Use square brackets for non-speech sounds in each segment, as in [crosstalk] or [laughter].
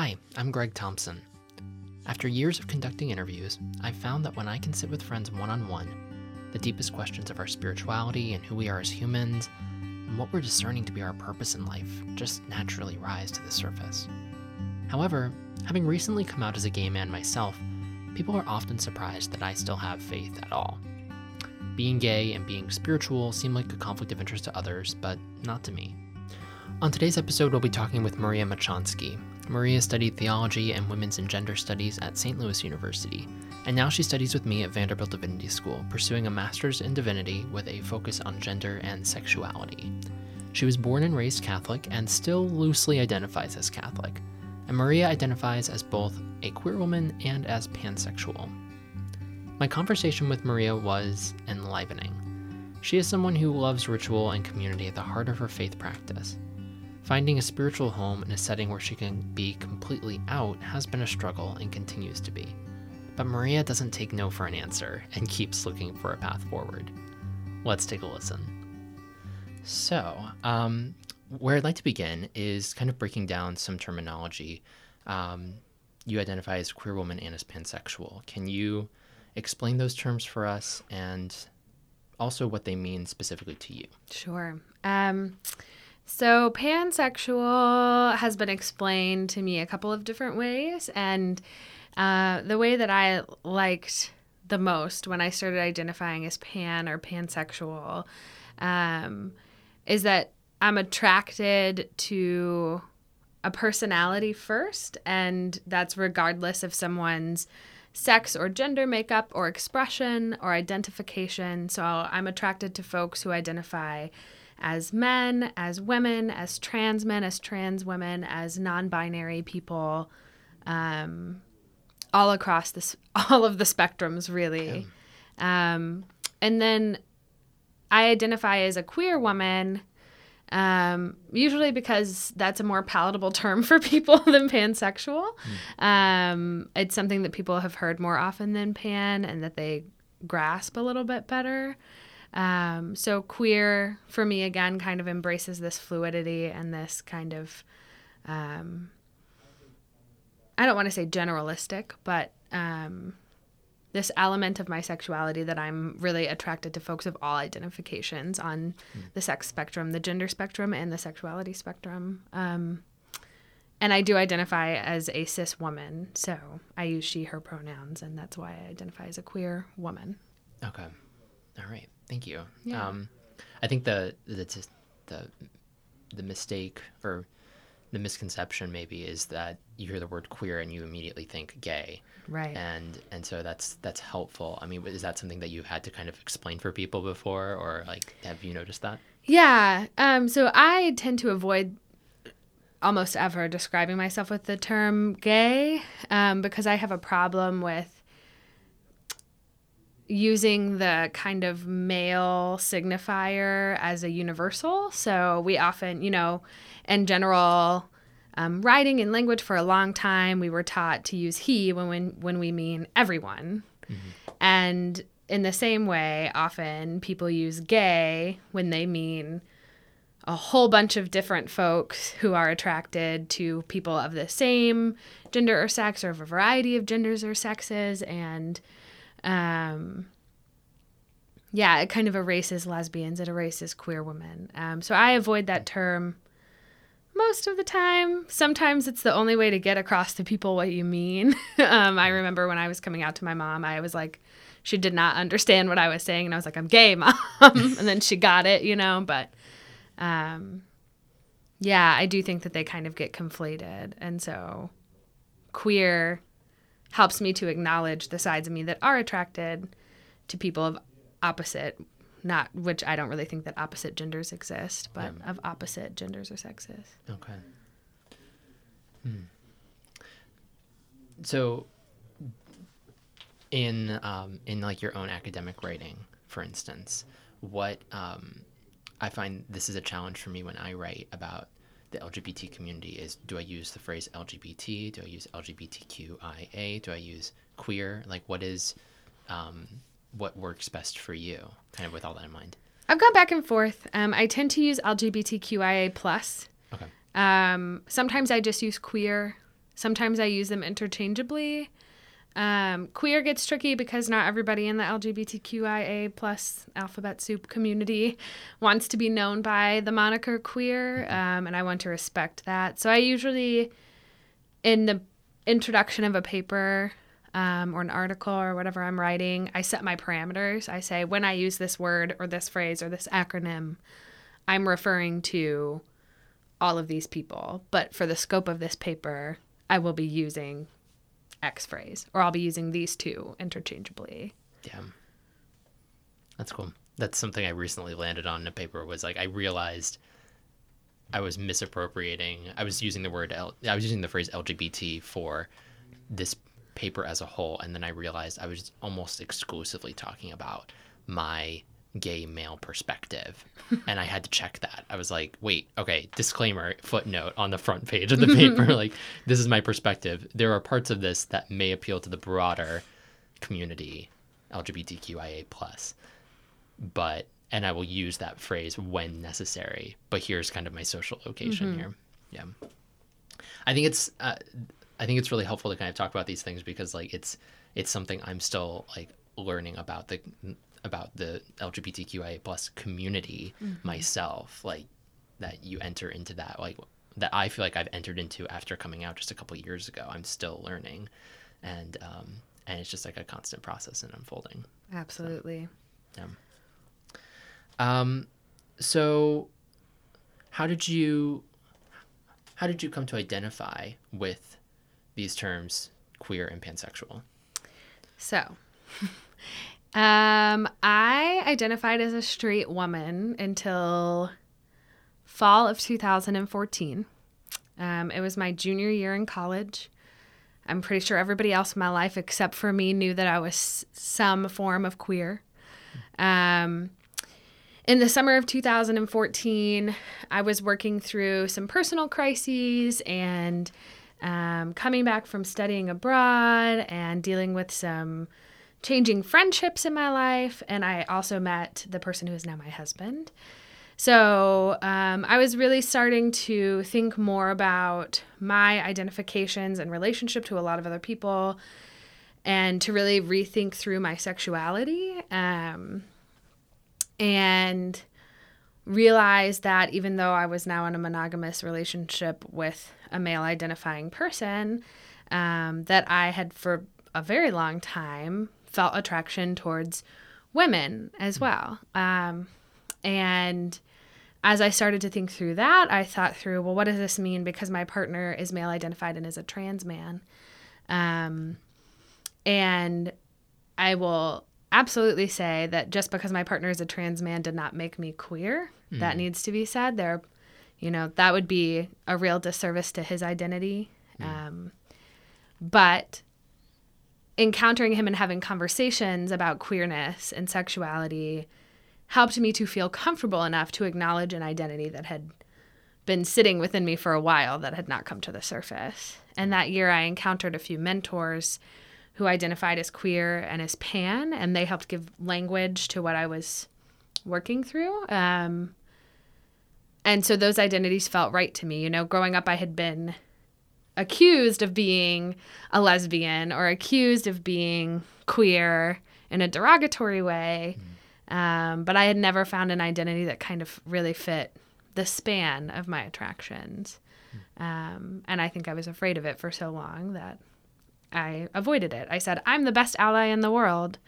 Hi, I'm Greg Thompson. After years of conducting interviews, I've found that when I can sit with friends one on one, the deepest questions of our spirituality and who we are as humans, and what we're discerning to be our purpose in life, just naturally rise to the surface. However, having recently come out as a gay man myself, people are often surprised that I still have faith at all. Being gay and being spiritual seem like a conflict of interest to others, but not to me. On today's episode, we'll be talking with Maria Machonsky. Maria studied theology and women's and gender studies at St. Louis University, and now she studies with me at Vanderbilt Divinity School, pursuing a master's in divinity with a focus on gender and sexuality. She was born and raised Catholic and still loosely identifies as Catholic, and Maria identifies as both a queer woman and as pansexual. My conversation with Maria was enlivening. She is someone who loves ritual and community at the heart of her faith practice. Finding a spiritual home in a setting where she can be completely out has been a struggle and continues to be. But Maria doesn't take no for an answer and keeps looking for a path forward. Let's take a listen. So, um, where I'd like to begin is kind of breaking down some terminology. Um, you identify as queer woman and as pansexual. Can you explain those terms for us and also what they mean specifically to you? Sure. Um, so, pansexual has been explained to me a couple of different ways. And uh, the way that I liked the most when I started identifying as pan or pansexual um, is that I'm attracted to a personality first, and that's regardless of someone's sex or gender makeup or expression or identification. So I'm attracted to folks who identify as men, as women, as trans men, as trans women, as non-binary people, um, all across this, [laughs] all of the spectrums, really. Yeah. Um, and then I identify as a queer woman, um, usually because that's a more palatable term [laughs] for people than pansexual. Mm. Um, it's something that people have heard more often than pan, and that they grasp a little bit better. Um, so queer for me again kind of embraces this fluidity and this kind of um, I don't want to say generalistic, but um, this element of my sexuality that I'm really attracted to folks of all identifications on mm. the sex spectrum, the gender spectrum, and the sexuality spectrum. Um, and I do identify as a cis woman, so I use she, her pronouns, and that's why I identify as a queer woman. Okay. All right. Thank you. Yeah. Um, I think the, the the the mistake or the misconception maybe is that you hear the word queer and you immediately think gay. Right. And and so that's that's helpful. I mean, is that something that you've had to kind of explain for people before or like have you noticed that? Yeah. Um so I tend to avoid almost ever describing myself with the term gay um, because I have a problem with using the kind of male signifier as a universal. So we often, you know, in general, um, writing and language for a long time, we were taught to use he when when, when we mean everyone. Mm-hmm. And in the same way, often people use gay when they mean a whole bunch of different folks who are attracted to people of the same gender or sex or of a variety of genders or sexes and um, yeah, it kind of erases lesbians, it erases queer women. Um, so I avoid that term most of the time. Sometimes it's the only way to get across to people what you mean. [laughs] um, I remember when I was coming out to my mom, I was like, she did not understand what I was saying, and I was like, I'm gay, mom. [laughs] and then she got it, you know, but um, yeah, I do think that they kind of get conflated. And so queer helps me to acknowledge the sides of me that are attracted to people of opposite not which I don't really think that opposite genders exist, but yeah. of opposite genders or sexes. Okay. Hmm. So, in um, in like your own academic writing, for instance, what um, I find this is a challenge for me when I write about the LGBT community is do I use the phrase LGBT? Do I use LGBTQIA? Do I use queer? Like, what is, um, what works best for you, kind of with all that in mind? I've gone back and forth. Um, I tend to use LGBTQIA plus. Okay. Um, sometimes I just use queer. Sometimes I use them interchangeably. Um, queer gets tricky because not everybody in the LGBTQIA plus alphabet soup community wants to be known by the moniker queer, um, and I want to respect that. So I usually, in the introduction of a paper um, or an article or whatever I'm writing, I set my parameters. I say when I use this word or this phrase or this acronym, I'm referring to all of these people. But for the scope of this paper, I will be using X phrase, or I'll be using these two interchangeably. Yeah. That's cool. That's something I recently landed on in a paper was like I realized I was misappropriating. I was using the word L, I was using the phrase LGBT for this paper as a whole and then I realized I was almost exclusively talking about my gay male perspective. And i had to check that. I was like wait okay disclaimer footnote on the front page of the [laughs] paper like this is my perspective. There are parts of this that may appeal to the broader community lgbtqia plus. But and i will use that phrase when necessary but here's kind of my social location here. Yeah. I think it's uh, i think it's really helpful to kind of talk about these things because like it's it's something i'm still like learning about the about the LGBTQIA plus community myself, like that you enter into that, like that I feel like I've entered into after coming out just a couple years ago. I'm still learning, and um, and it's just like a constant process and unfolding. Absolutely. Yeah. Um, so how did you how did you come to identify with these terms queer and pansexual? So, [laughs] um, I identified as a straight woman until fall of 2014. Um, it was my junior year in college. I'm pretty sure everybody else in my life, except for me, knew that I was some form of queer. Um, in the summer of 2014, I was working through some personal crises and um, coming back from studying abroad and dealing with some changing friendships in my life. And I also met the person who is now my husband. So um, I was really starting to think more about my identifications and relationship to a lot of other people and to really rethink through my sexuality. Um, and realize that even though I was now in a monogamous relationship with a male identifying person, um, that I had for a very long time felt attraction towards women as well. Um, and as I started to think through that, I thought through, well, what does this mean? Because my partner is male identified and is a trans man. Um, and I will absolutely say that just because my partner is a trans man did not make me queer. That needs to be said. There, you know, that would be a real disservice to his identity. Um, but encountering him and having conversations about queerness and sexuality helped me to feel comfortable enough to acknowledge an identity that had been sitting within me for a while that had not come to the surface. And that year I encountered a few mentors who identified as queer and as pan, and they helped give language to what I was working through. Um, and so those identities felt right to me. You know, growing up, I had been accused of being a lesbian or accused of being queer in a derogatory way. Um, but I had never found an identity that kind of really fit the span of my attractions. Um, and I think I was afraid of it for so long that I avoided it. I said, I'm the best ally in the world,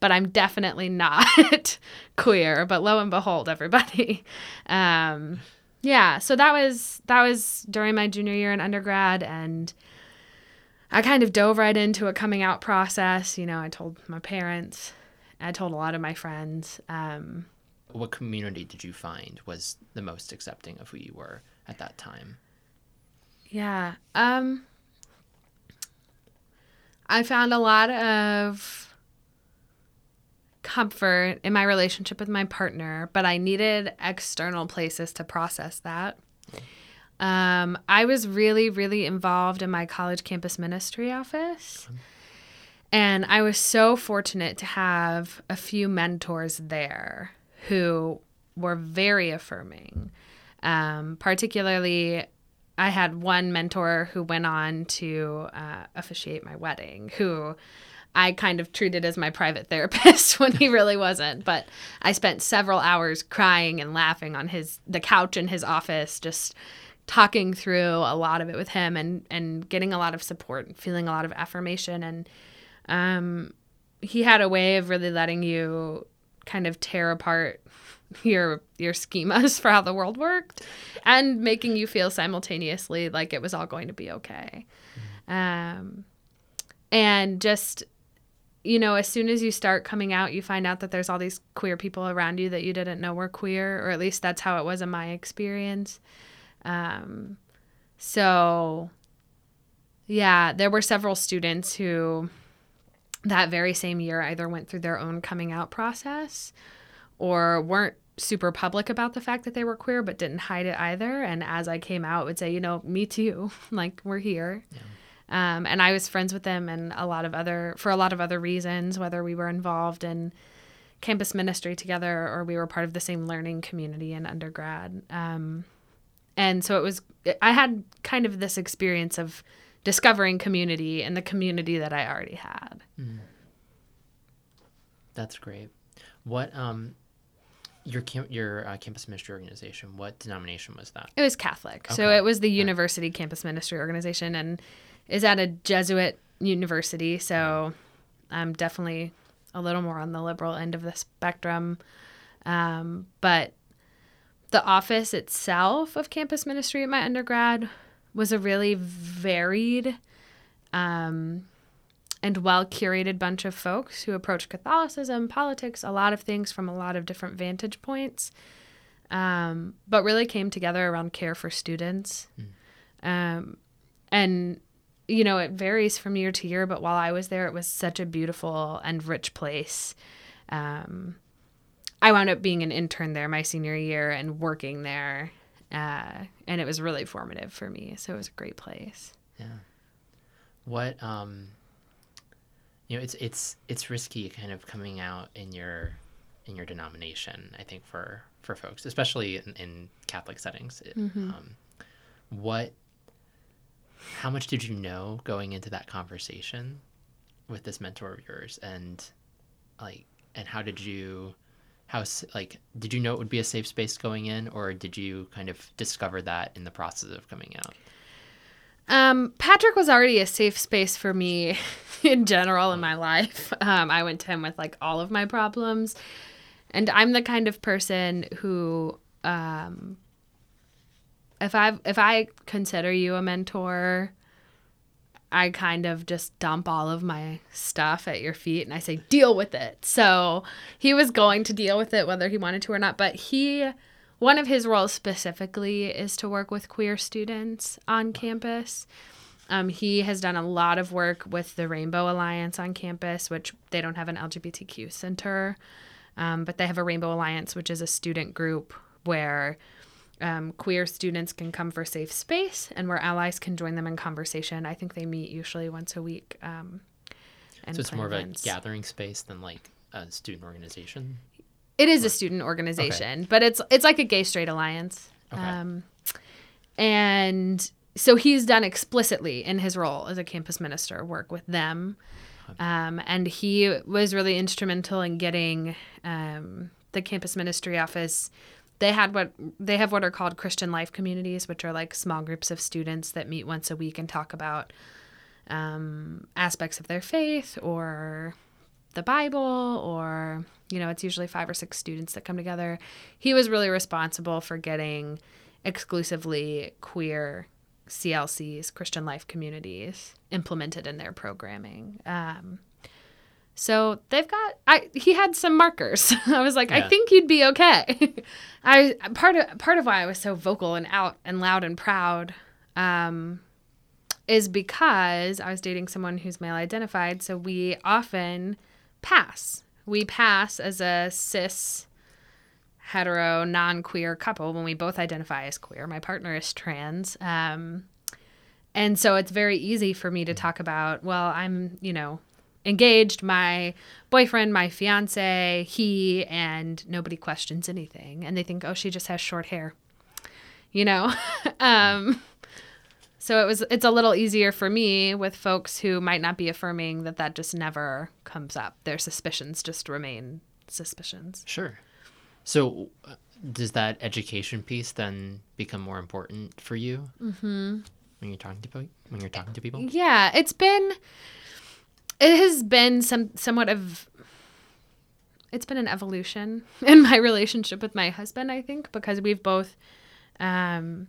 but I'm definitely [laughs] not queer. But lo and behold, everybody. [laughs] Um, yeah, so that was that was during my junior year in undergrad, and I kind of dove right into a coming out process. You know, I told my parents, I told a lot of my friends. Um, What community did you find was the most accepting of who you were at that time? Yeah. Um I found a lot of comfort in my relationship with my partner, but I needed external places to process that. Um, I was really, really involved in my college campus ministry office. And I was so fortunate to have a few mentors there who were very affirming. Um, particularly I had one mentor who went on to uh, officiate my wedding, who I kind of treated as my private [laughs] therapist when he really wasn't. But I spent several hours crying and laughing on his the couch in his office, just talking through a lot of it with him and and getting a lot of support and feeling a lot of affirmation and um he had a way of really letting you kind of tear apart [laughs] your your schemas for how the world worked and making you feel simultaneously like it was all going to be okay um and just you know as soon as you start coming out you find out that there's all these queer people around you that you didn't know were queer or at least that's how it was in my experience. Um, so, yeah, there were several students who that very same year either went through their own coming out process or weren't super public about the fact that they were queer but didn't hide it either. And as i came out would say you know me too. [laughs] Like we're here. Yeah. Um, and i was friends with them and a lot of other for a lot of other reasons whether we were involved in campus ministry together or we were part of the same learning community in undergrad um, and so it was i had kind of this experience of discovering community and the community that i already had mm. that's great what um your your uh, campus ministry organization what denomination was that it was catholic okay. so it was the university right. campus ministry organization and is at a jesuit university so i'm definitely a little more on the liberal end of the spectrum um, but the office itself of campus ministry at my undergrad was a really varied um, and well curated bunch of folks who approached Catholicism, politics, a lot of things from a lot of different vantage points, um, but really came together around care for students. Mm. Um, and, you know, it varies from year to year, but while I was there, it was such a beautiful and rich place. Um, I wound up being an intern there my senior year and working there. Uh, and it was really formative for me. So it was a great place. Yeah. What, um, you know, it's, it's, it's risky kind of coming out in your, in your denomination, I think for, for folks, especially in, in Catholic settings. It, mm-hmm. um, what, how much did you know going into that conversation with this mentor of yours and like, and how did you, how like did you know it would be a safe space going in or did you kind of discover that in the process of coming out um, Patrick was already a safe space for me [laughs] in general in my life. Um, I went to him with like all of my problems. And I'm the kind of person who um, if I if I consider you a mentor, I kind of just dump all of my stuff at your feet and I say, deal with it. So he was going to deal with it whether he wanted to or not. But he, one of his roles specifically is to work with queer students on campus. Um, he has done a lot of work with the Rainbow Alliance on campus, which they don't have an LGBTQ center, um, but they have a Rainbow Alliance, which is a student group where um, queer students can come for safe space and where allies can join them in conversation. I think they meet usually once a week. Um, so it's more events. of a gathering space than like a student organization. It is or? a student organization, okay. but it's it's like a gay straight alliance. Okay. Um, and so he's done explicitly in his role as a campus minister work with them. Um, and he was really instrumental in getting um, the campus ministry office they had what they have what are called Christian life communities, which are like small groups of students that meet once a week and talk about um, aspects of their faith or the Bible, or you know, it's usually five or six students that come together. He was really responsible for getting exclusively queer CLCs, Christian life communities, implemented in their programming. Um, so they've got I he had some markers. [laughs] I was like, yeah. I think you'd be okay. [laughs] I part of part of why I was so vocal and out and loud and proud um, is because I was dating someone who's male identified, so we often pass. We pass as a cis hetero non-queer couple when we both identify as queer. My partner is trans. Um, and so it's very easy for me to talk about, well, I'm, you know, engaged, my boyfriend, my fiance, he, and nobody questions anything. And they think, oh, she just has short hair. You know? [laughs] um, So it was it's a little easier for me with folks who might not be affirming that that just never comes up. Their suspicions just remain suspicions. Sure. So, uh, does that education piece then become more important for you mm-hmm. when you're talking to people? When you're talking to people? Yeah, it's been. It has been some somewhat of. It's been an evolution [laughs] in my relationship with my husband. I think because we've both, um,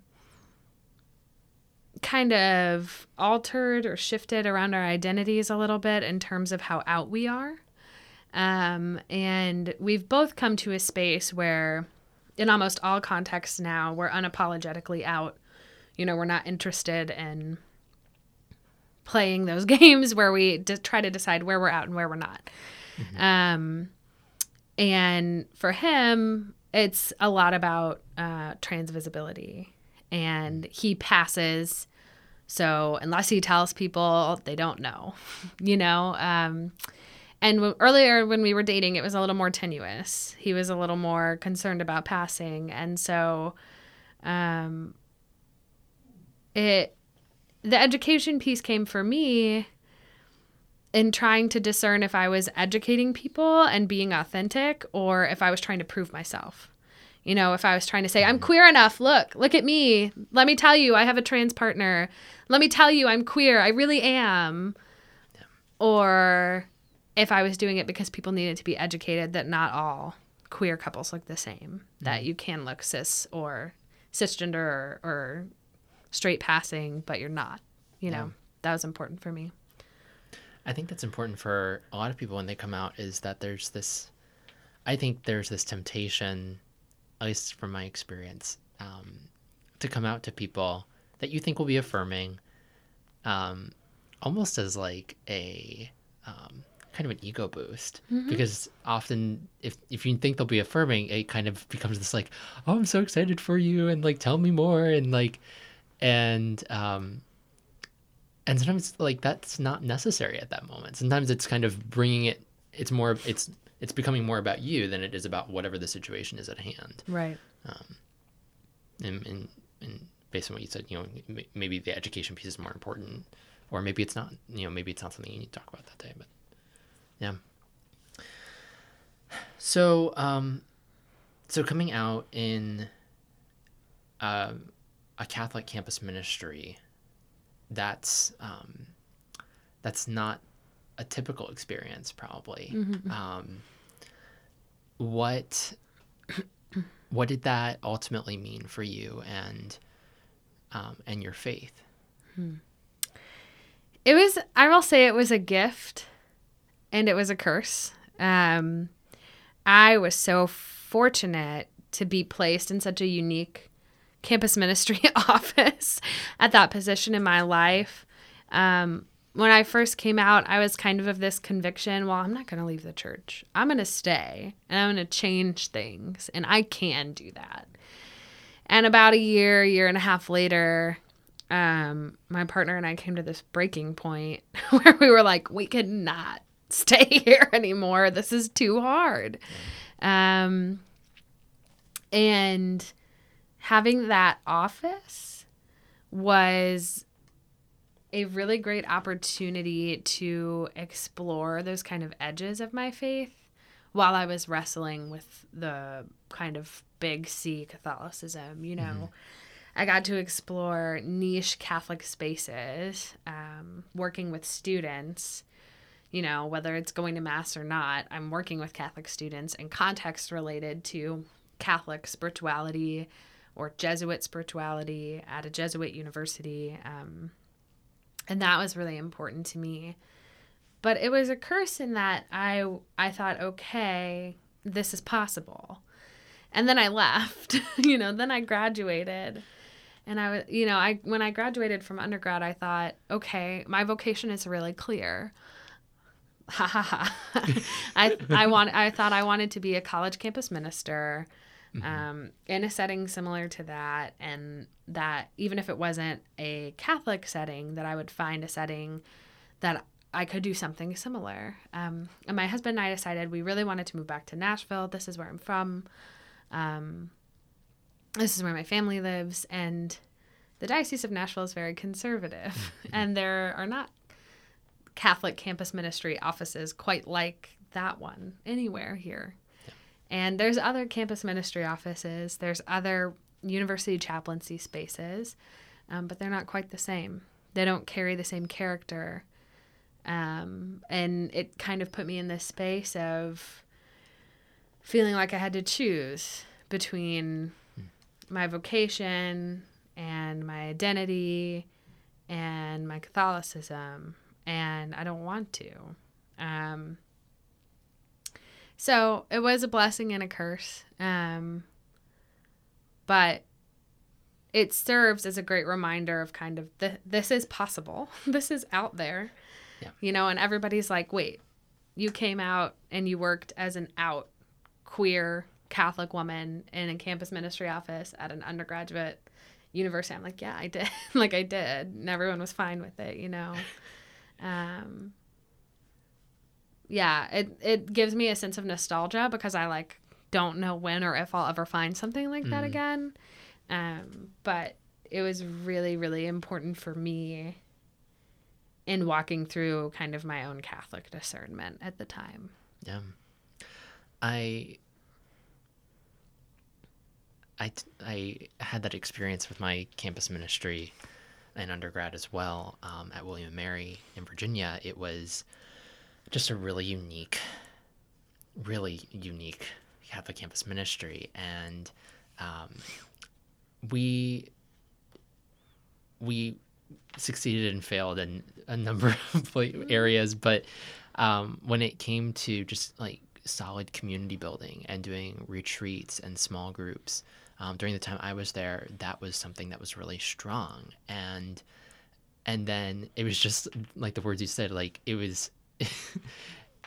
kind of altered or shifted around our identities a little bit in terms of how out we are. Um, and we've both come to a space where, in almost all contexts now, we're unapologetically out. You know, we're not interested in playing those [laughs] games where we d- try to decide where we're out and where we're not. Mm-hmm. Um, and for him, it's a lot about uh, trans visibility. And he passes. So unless he tells people, they don't know, [laughs] you know? Um, and w- earlier when we were dating, it was a little more tenuous. He was a little more concerned about passing, and so, um, it the education piece came for me in trying to discern if I was educating people and being authentic or if I was trying to prove myself. You know, if I was trying to say, I'm queer enough, look, look at me. Let me tell you, I have a trans partner. Let me tell you, I'm queer. I really am. Yeah. Or if I was doing it because people needed to be educated that not all queer couples look the same, mm-hmm. that you can look cis or cisgender or, or straight passing, but you're not. You know, yeah. that was important for me. I think that's important for a lot of people when they come out is that there's this, I think there's this temptation, at least from my experience, um, to come out to people that you think will be affirming, um, almost as like a, um, kind of an ego boost mm-hmm. because often if if you think they'll be affirming it kind of becomes this like oh i'm so excited for you and like tell me more and like and um and sometimes like that's not necessary at that moment. Sometimes it's kind of bringing it it's more it's it's becoming more about you than it is about whatever the situation is at hand. Right. Um and and, and based on what you said you know maybe the education piece is more important or maybe it's not you know maybe it's not something you need to talk about that day but yeah. So, um, so coming out in uh, a Catholic campus ministry, that's um, that's not a typical experience, probably. Mm-hmm. Um, what what did that ultimately mean for you and um, and your faith? Hmm. It was. I will say it was a gift and it was a curse. Um, I was so fortunate to be placed in such a unique campus ministry [laughs] office at that position in my life. Um, when I first came out, I was kind of of this conviction well, I'm not going to leave the church. I'm going to stay and I'm going to change things. And I can do that. And about a year, year and a half later, um, my partner and I came to this breaking point [laughs] where we were like, we could not [laughs] stay here anymore. This is too hard. Um, and having that office was a really great opportunity to explore those kind of edges of my faith while I was wrestling with the kind of big C Catholicism, you know. Mm-hmm. I got to explore niche Catholic spaces, um, working with students you know, whether it's going to Mass or not, I'm working with Catholic students in context related to Catholic spirituality or Jesuit spirituality at a Jesuit university. Um, and that was really important to me. But it was a curse in that I, I thought, okay, this is possible. And then I [laughs] left, [laughs] you know, then I graduated and I was, you know, I when I graduated from undergrad, I thought, okay, my vocation is really clear ha ha ha. [laughs] I I want I thought I wanted to be a college campus minister. Mm-hmm. Um, in a setting similar to that, and that even if it wasn't a Catholic setting, that I would find a setting that I could do something similar. Um, and my husband and I decided we really wanted to move back to Nashville. This is where I'm from. Um, this is where my family lives. And the Diocese of Nashville is very conservative, [laughs] [laughs] and there are not Catholic campus ministry offices quite like that one anywhere here. And there's other campus ministry offices, there's other university chaplaincy spaces, um, but they're not quite the same. They don't carry the same character. Um, and it kind of put me in this space of feeling like I had to choose between my vocation and my identity and my Catholicism, and I don't want to. Um, so it was a blessing and a curse. Um, but it serves as a great reminder of kind of the, this is possible. [laughs] this is out there. Yeah. You know, and everybody's like, wait, you came out and you worked as an out queer Catholic woman in a campus ministry office at an undergraduate university. I'm like, yeah, I did. [laughs] like I did. And everyone was fine with it, you know. [laughs] Um yeah, it it gives me a sense of nostalgia because I like don't know when or if I'll ever find something like that Mm. again. Um, but it was really, really important for me in walking through kind of my own Catholic discernment at the time. Yeah. I I I had that experience with my campus ministry in undergrad as well um, at William and Mary in Virginia. It was just a really unique, really unique Catholic campus ministry, and um, we we succeeded and failed in a number [laughs] of pla- areas, but um, when it came to just like solid community building and doing retreats and small groups um, during the time I was there, that was something that was really strong. And and then it was just like the words you said, like it was. [laughs]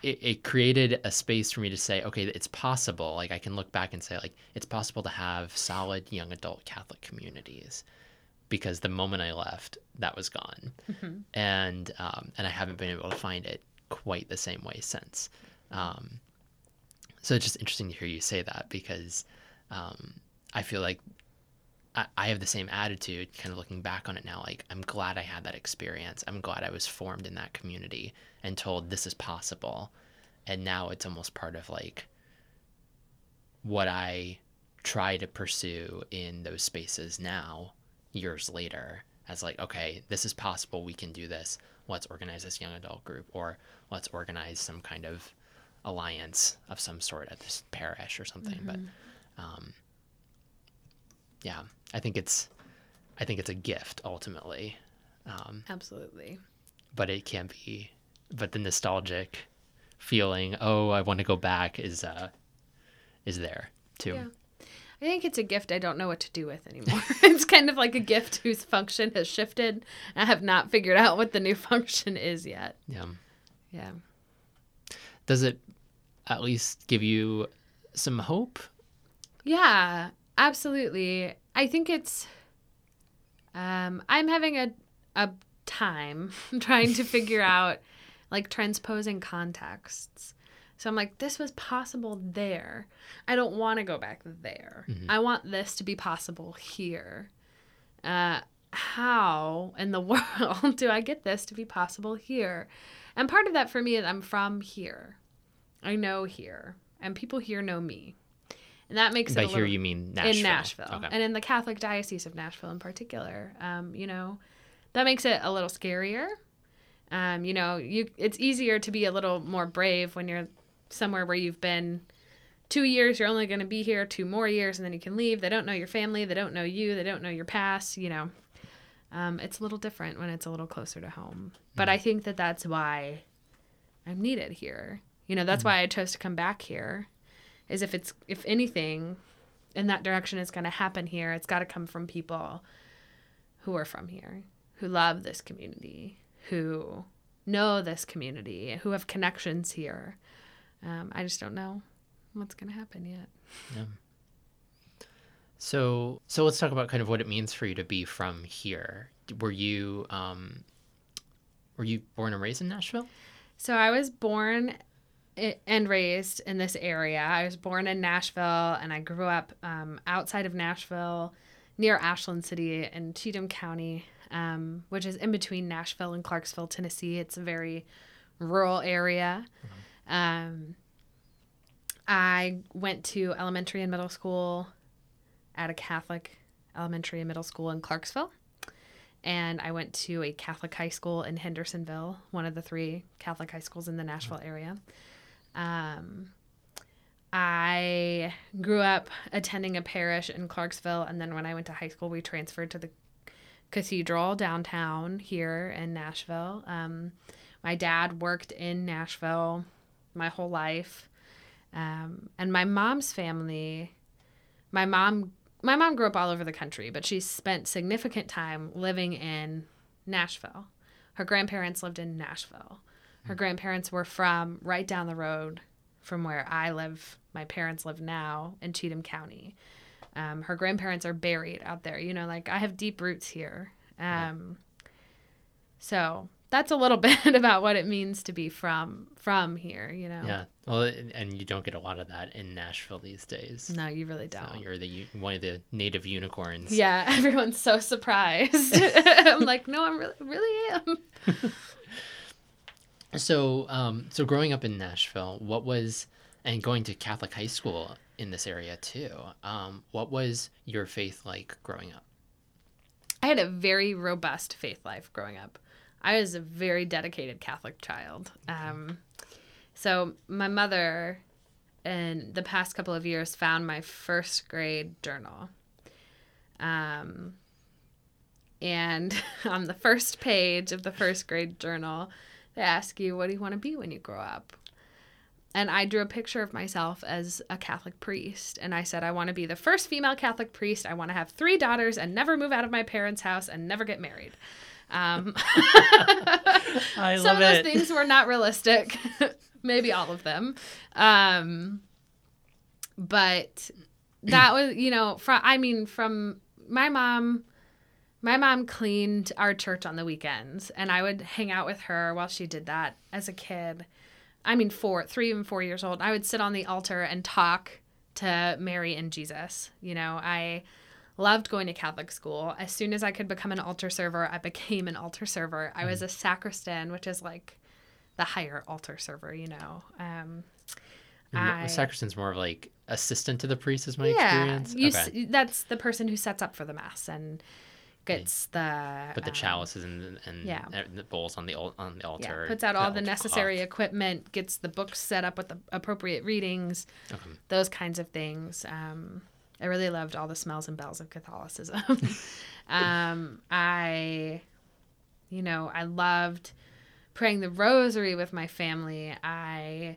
It, it created a space for me to say, okay, it's possible. Like I can look back and say, like it's possible to have solid young adult Catholic communities, because the moment I left, that was gone and um, and I haven't been able to find it quite the same way since. Um, so it's just interesting to hear you say that because um, I feel like I, I have the same attitude, kind of looking back on it now. Like I'm glad I had that experience. I'm glad I was formed in that community and told this is possible, and now it's almost part of like what I try to pursue in those spaces now years later as like okay this is possible we can do this let's organize this young adult group or let's organize some kind of alliance of some sort at this parish or something but um, yeah i think it's i think it's a gift ultimately um, Absolutely. but it can be but the nostalgic feeling oh i want to go back is uh is there too Yeah. I think it's a gift I don't know what to do with anymore. [laughs] it's kind of like a gift whose function has shifted. I have not figured out what the new [laughs] function is yet. yeah Yeah. does it at least give you some hope Yeah, absolutely. I think it's um I'm having a a time [laughs] trying to figure out like transposing contexts. So I'm like this was possible there. I don't want to go back there. I want this to be possible here. Uh how in the [laughs] world do I get this to be possible here? And part of that for me is I'm from here. I know here, and people here know me. And that makes it by here little, you mean nashville in Nashville okay and in the Catholic Diocese of Nashville in particular. Um, you know, that makes it a little scarier. Um, you know, you it's easier to be a little more brave when you're somewhere where you've been two years. You're only going to be here two more years, and then you can leave. They don't know your family. They don't know you. They don't know your past. You know, um, it's a little different when it's a little closer to home. But I think that that's why I'm needed here. You know, that's why I chose to come back here. Is if it's if anything in that direction is going to happen here, it's got to come from people who are from here, who love this community, who know this community, who have connections here. Um, I just don't know what's going to happen yet. Yeah. So, so let's talk about kind of what it means for you to be from here. Were you, um, were you born and raised in Nashville? So I was born and raised in this area. I was born in Nashville and I grew up um, outside of Nashville near Ashland City in Cheatham County, um, which is in between Nashville and Clarksville, Tennessee. It's a very rural area. Um, I went to elementary and middle school at a Catholic elementary and middle school in Clarksville. And I went to a Catholic high school in Hendersonville, one of the three Catholic high schools in the Nashville area. Um, I grew up attending a parish in Clarksville, and then when I went to high school, we transferred to the cathedral downtown here in Nashville. Um, my dad worked in Nashville my whole life, um, and my mom's family. My mom, my mom grew up all over the country, but she spent significant time living in Nashville. Her grandparents lived in Nashville. Her grandparents were from right down the road from where I live. My parents live now in Cheatham County. Um, her grandparents are buried out there. You know, like I have deep roots here. Um, so that's a little [laughs] bit about what it means to be from from here. You know. Yeah. Well, and you don't get a lot of that in Nashville these days. No, you really don't. you're the one of the native unicorns. yeah, [laughs] everyone's so surprised. [laughs] I'm like, no, I'm really, really am. So, um, so growing up in Nashville, what was, and going to Catholic high school in this area too, um, what was your faith like growing up? I had a very robust faith life growing up. I was a very dedicated Catholic child. Um, so my mother, in the past couple of years, found my first grade journal. Um, and [laughs] on the first page of the first grade journal, they ask you, "What do you want to be when you grow up?" And I drew a picture of myself as a Catholic priest. And I said, I want to be the first female Catholic priest. I want to have three daughters and never move out of my parents' house and never get married. Um, [laughs] I [laughs] some of those things were not realistic. [laughs] Maybe all of them. Um, but that was, you know, from, I mean, from my mom, my mom cleaned our church on the weekends and I would hang out with her while she did that as a kid. I mean, four, three and four years old. I would sit on the altar and talk to Mary and Jesus. You know, I loved going to Catholic school. As soon as I could become an altar server, I became an altar server. I was a sacristan, which is like the higher altar server, you know. Um, I- Sacristan's more of like assistant to the priest, is my yeah, experience. you okay. s- that's the person who sets up for the mass and gets the But the um, chalices and and yeah. the bowls on the on the altar. yeah, puts out all the altar necessary cloth. equipment, gets the books set up with the appropriate readings, Okay. those kinds of things. Um, I really loved all the smells and bells of Catholicism. [laughs] um, I, you know, I loved praying the rosary with my family. I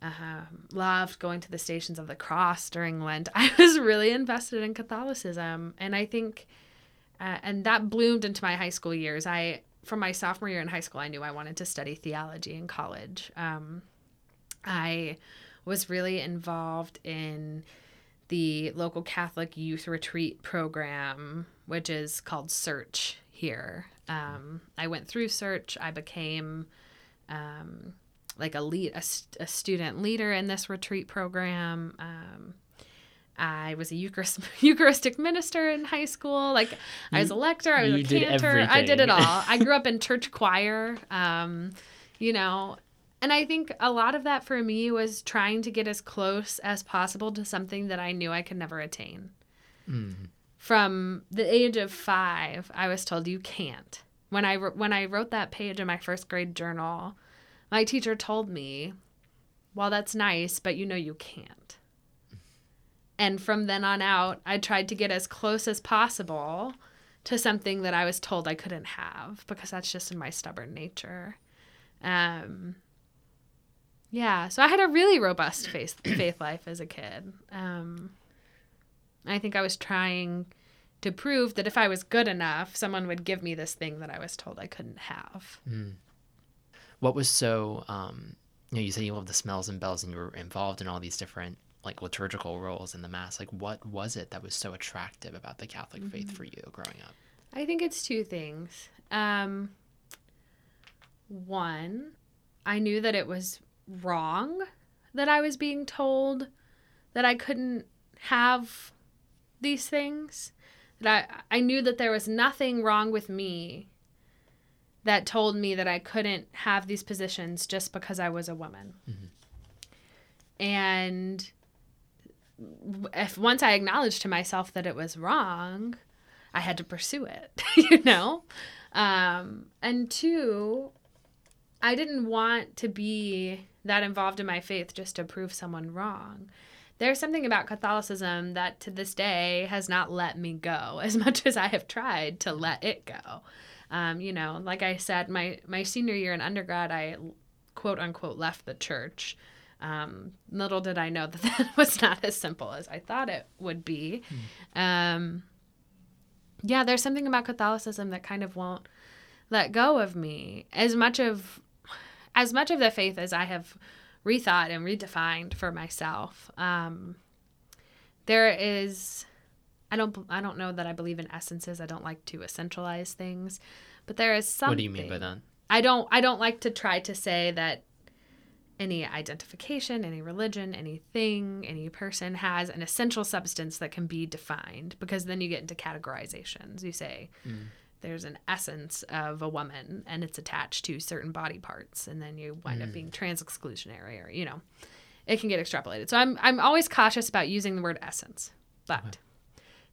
um, loved going to the Stations of the Cross during Lent. [laughs] I was really invested in Catholicism, and I think, uh, and that bloomed into my high school years. I, from my sophomore year in high school, I knew I wanted to study theology in college. Um, I was really involved in the local Catholic youth retreat program, which is called Search here. Um, I went through Search. I became um, like a lead, a, a student leader in this retreat program. Um, I was a Eucharist, [laughs] Eucharistic minister in high school. Like I was a lector, I was a did cantor. I did it all. [laughs] I grew up in church choir. Um, you know, and I think a lot of that for me was trying to get as close as possible to something that I knew I could never attain. Mm. From the age of five, I was told you can't. When I when I wrote that page in my first grade journal, my teacher told me, "Well, that's nice, but you know you can't." And from then on out, I tried to get as close as possible to something that I was told I couldn't have because that's just in my stubborn nature. Um, yeah, so I had a really robust faith [coughs] faith life as a kid. Um, I think I was trying to prove that if I was good enough, someone would give me this thing that I was told I couldn't have. What was so? Um, you know, you said you love the smells and bells, and you were involved in all these different like liturgical roles in the mass. Like, what was it that was so attractive about the Catholic faith Mm-hmm. for you growing up? I think it's two things. Um, one, I knew that it was wrong that I was being told that I couldn't have these things, that I, I knew that there was nothing wrong with me that told me that I couldn't have these positions just because I was a woman. And if once I acknowledged to myself that it was wrong, I had to pursue it, [laughs] you know? Um, and two, I didn't want to be that involved in my faith just to prove someone wrong. There's something about Catholicism that to this day has not let me go [laughs] as much as I have tried to let it go. Um, you know, like I said, my, my senior year in undergrad, I quote unquote left the church. Um, little did I know [laughs] that that was not as simple as I thought it would be. Um, yeah, there's something about Catholicism that kind of won't let go of me. As much of as much of the faith as I have rethought and redefined for myself, um, there is. I don't. I don't know that I believe in essences. I don't like to essentialize things, but there is something. What do you mean by that? I don't. I don't like to try to say that any identification, any religion, anything, any person has an essential substance that can be defined because then you get into categorizations. You say there's an essence of a woman and it's attached to certain body parts and then you wind up being trans exclusionary or you know it can get extrapolated. So I'm I'm always cautious about using the word essence. But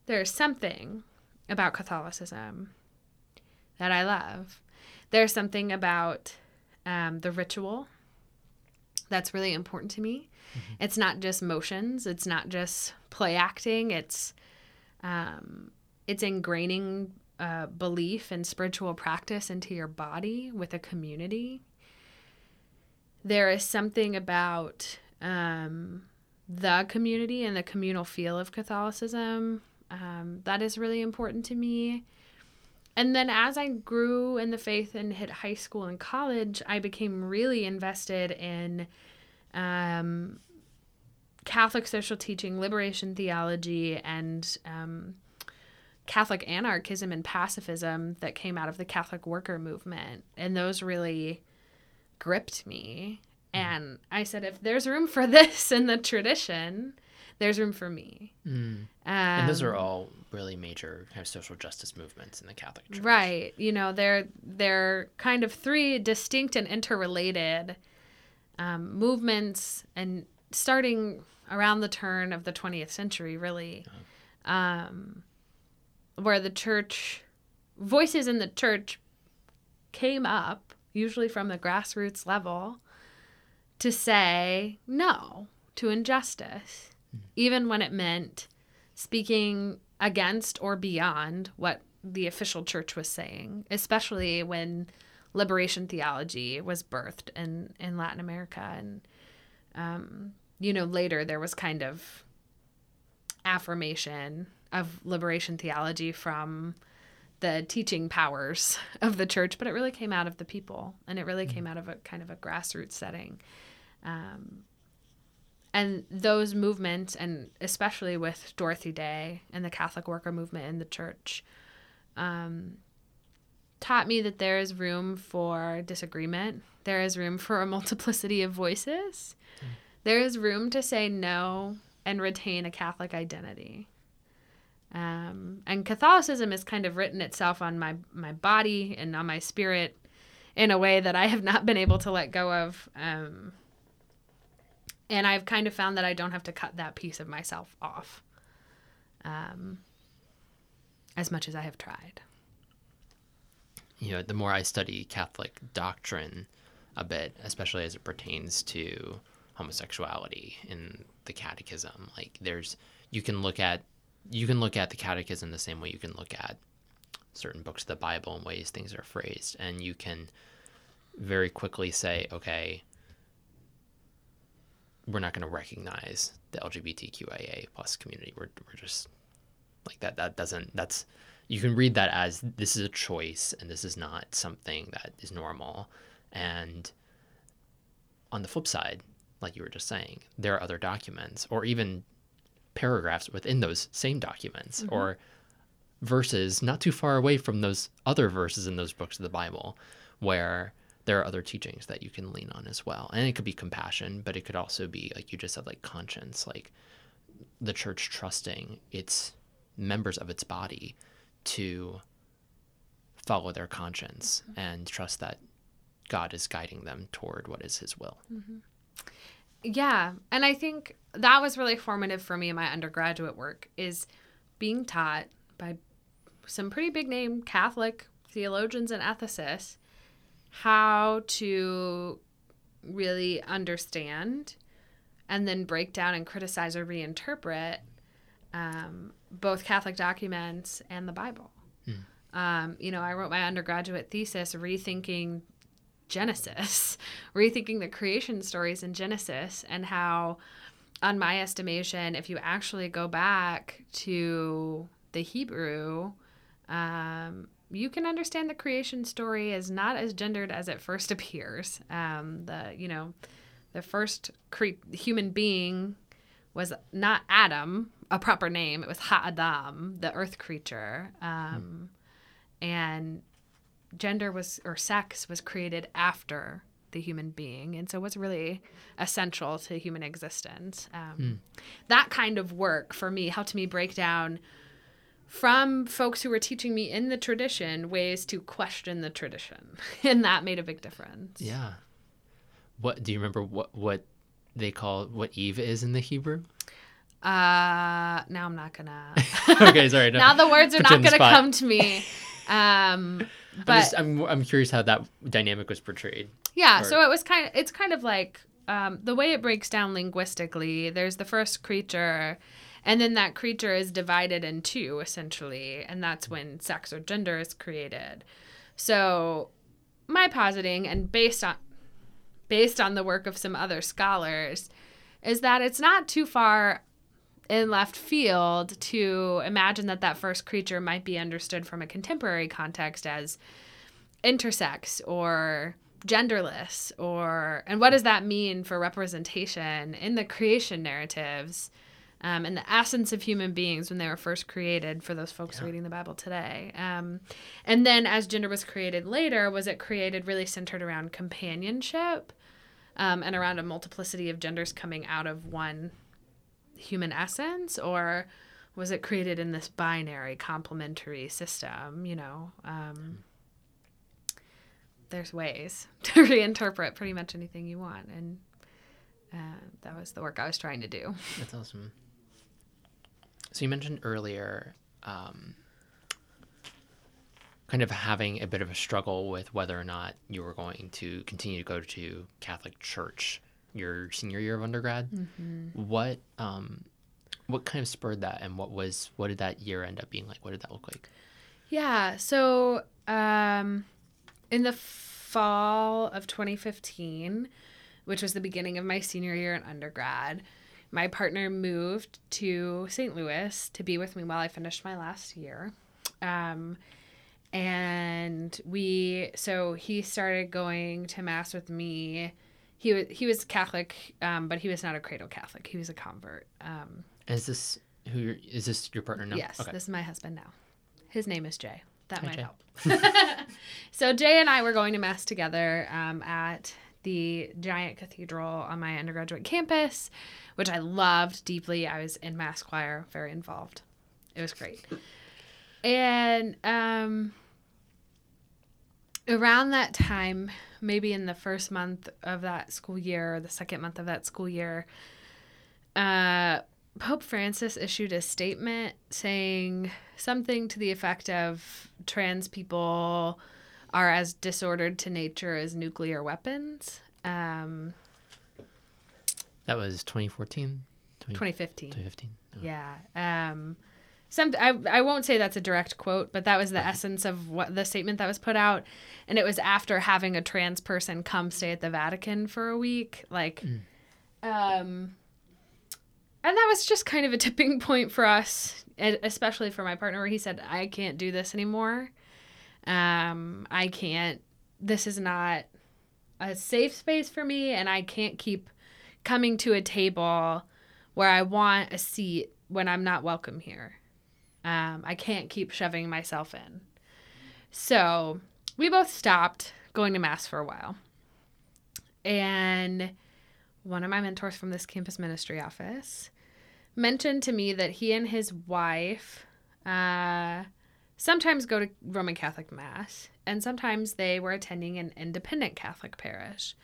there's something about Catholicism that I love. There's something about um, the ritual that's really important to me. It's not just motions. It's not just play acting. It's um, it's ingraining uh, belief and spiritual practice into your body with a community. There is something about um, the community and the communal feel of Catholicism um, that is really important to me. And then as I grew in the faith and hit high school and college, I became really invested in um, Catholic social teaching, liberation theology, and um, Catholic anarchism and pacifism that came out of the Catholic worker movement. And those really gripped me. And I said, if there's room for [laughs] this in the tradition, there's room for me. Mm. Um, And those are all really major kind of social justice movements in the Catholic Church. Right. You know, they're they're kind of three distinct and interrelated um, movements, and starting around the turn of the 20th century, really, um, where the church voices in the church came up, usually from the grassroots level, to say no to injustice, even when it meant speaking against or beyond what the official church was saying, especially when liberation theology was birthed in, in Latin America. And, um, you know, later there was kind of affirmation of liberation theology from the teaching powers [laughs] of the church, but it really came out of the people and it really came out of a kind of a grassroots setting. Um, and those movements, and especially with Dorothy Day and the Catholic worker movement in the church, um, taught me that there is room for disagreement. There is room for a multiplicity of voices. There is room to say no and retain a Catholic identity. Um, and Catholicism has kind of written itself on my my body and on my spirit in a way that I have not been able to let go of. Um, and I've kind of found that I don't have to cut that piece of myself off, um, as much as I have tried. you know, the more I study Catholic doctrine a bit, especially as it pertains to homosexuality in the catechism, like there's you can look at you can look at the catechism the same way you can look at certain books of the Bible and ways things are phrased, and you can very quickly say, okay, we're not going to recognize the LGBTQIA plus community. We're we're just like that. That doesn't. That's you can read that as this is a choice and this is not something that is normal. And on the flip side, like you were just saying, there are other documents or even paragraphs within those same documents mm-hmm. or verses not too far away from those other verses in those books of the Bible where there are other teachings that you can lean on as well. And it could be compassion, but it could also be, like you just said, like conscience, like the church trusting its members of its body to follow their conscience mm-hmm. and trust that God is guiding them toward what is His will. Mm-hmm. Yeah, and I think that was really formative for me in my undergraduate work is being taught by some pretty big name Catholic theologians and ethicists how to really understand and then break down and criticize or reinterpret um, both Catholic documents and the Bible. Um, you know, I wrote my undergraduate thesis rethinking Genesis, [laughs] rethinking the creation stories in Genesis, and how, on my estimation, if you actually go back to the Hebrew, um, you can understand the creation story is not as gendered as it first [laughs] appears. Um, the you know, the first cre- human being was not Adam, a proper name. It was Ha-Adam, the earth creature. Um, And gender was, or sex was created after the human being. And so was really essential to human existence. Um, That kind of work for me helped me break down from folks who were teaching me in the tradition ways to question the tradition. [laughs] And that made a big difference. Yeah. What do you remember? What what they call what Eve is in the Hebrew? Uh, now I'm not gonna. [laughs] okay, sorry. No. [laughs] now the words are Put not gonna spot. come to me. Um, I'm, but just, I'm I'm curious how that dynamic was portrayed. yeah, or- so it was kind of it's kind of like um, the way it breaks down linguistically. There's the first creature, and then that creature is divided in two essentially, and that's when sex or gender is created. So my positing and based on based on the work of some other scholars is that it's not too far in left field to imagine that that first creature might be understood from a contemporary context as intersex or genderless or and what does that mean for representation in the creation narratives um, and the essence of human beings when they were first created for those folks reading the bible today. Um, and then as gender was created later was it created really centered around companionship um, and around a multiplicity of genders coming out of one human essence? Or was it created in this binary complementary system you know? Um, there's ways [laughs] to reinterpret pretty much anything you want. And uh, that was the work i was trying to do. That's awesome. So you mentioned earlier, um, kind of having a bit of a struggle with whether or not you were going to continue to go to Catholic church your senior year of undergrad. What um, what kind of spurred that, and what was what did that year end up being like? What did that look like? Yeah. So, um, in the fall of 2015, which was the beginning of my senior year in undergrad, my partner moved to St. Louis to be with me while I finished my last year. Um, and we, so he started going to mass with me. He was he was Catholic, um, but he was not a cradle Catholic. He was a convert. Um, Is this who you're, is this your partner now? Yes, Okay. this is my husband now. His name is Jay. That Hi, might Jay. help. [laughs] [laughs] so Jay and I were going to mass together um, at the giant cathedral on my undergraduate campus, which I loved deeply. I was in mass choir, very involved. It was great. And um, around that time, maybe in the first month of that school year or the second month of that school year, uh, Pope Francis issued a statement saying something to the effect of trans people are as disordered to nature as nuclear weapons. Um, That was 2014, 2015. 2015. Oh. Yeah. Um, some I, I won't say that's a direct quote, but that was the essence of what the statement that was put out, and it was after having a trans person come stay at the Vatican for a week, like, um, and that was just kind of a tipping point for us, especially for my partner, where he said, "I can't do this anymore. Um, I can't. This is not a safe space for me, and I can't keep coming to a table." where I want a seat when I'm not welcome here. Um, I can't keep shoving myself in. So we both stopped going to Mass for a while. And one of my mentors from this campus ministry office mentioned to me that he and his wife uh, sometimes go to Roman Catholic Mass, and sometimes they were attending an independent Catholic parish.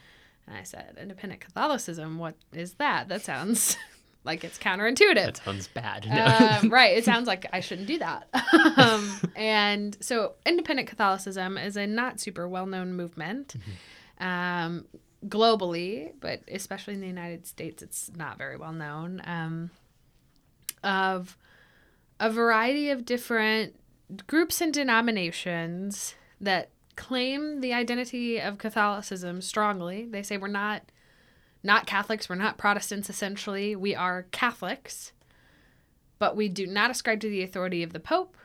And I said, Independent Catholicism, what is that? That sounds [laughs] like it's counterintuitive. That sounds bad. um, [laughs] right. It sounds like I shouldn't do that. [laughs] um, and so, independent Catholicism is a not super well known movement um, globally, but especially in the United States, it's not very well known. Um, of a variety of different groups and denominations that claim the identity of Catholicism strongly. They say we're not not Catholics, we're not Protestants essentially. We are Catholics, but we do not ascribe to the authority of the Pope.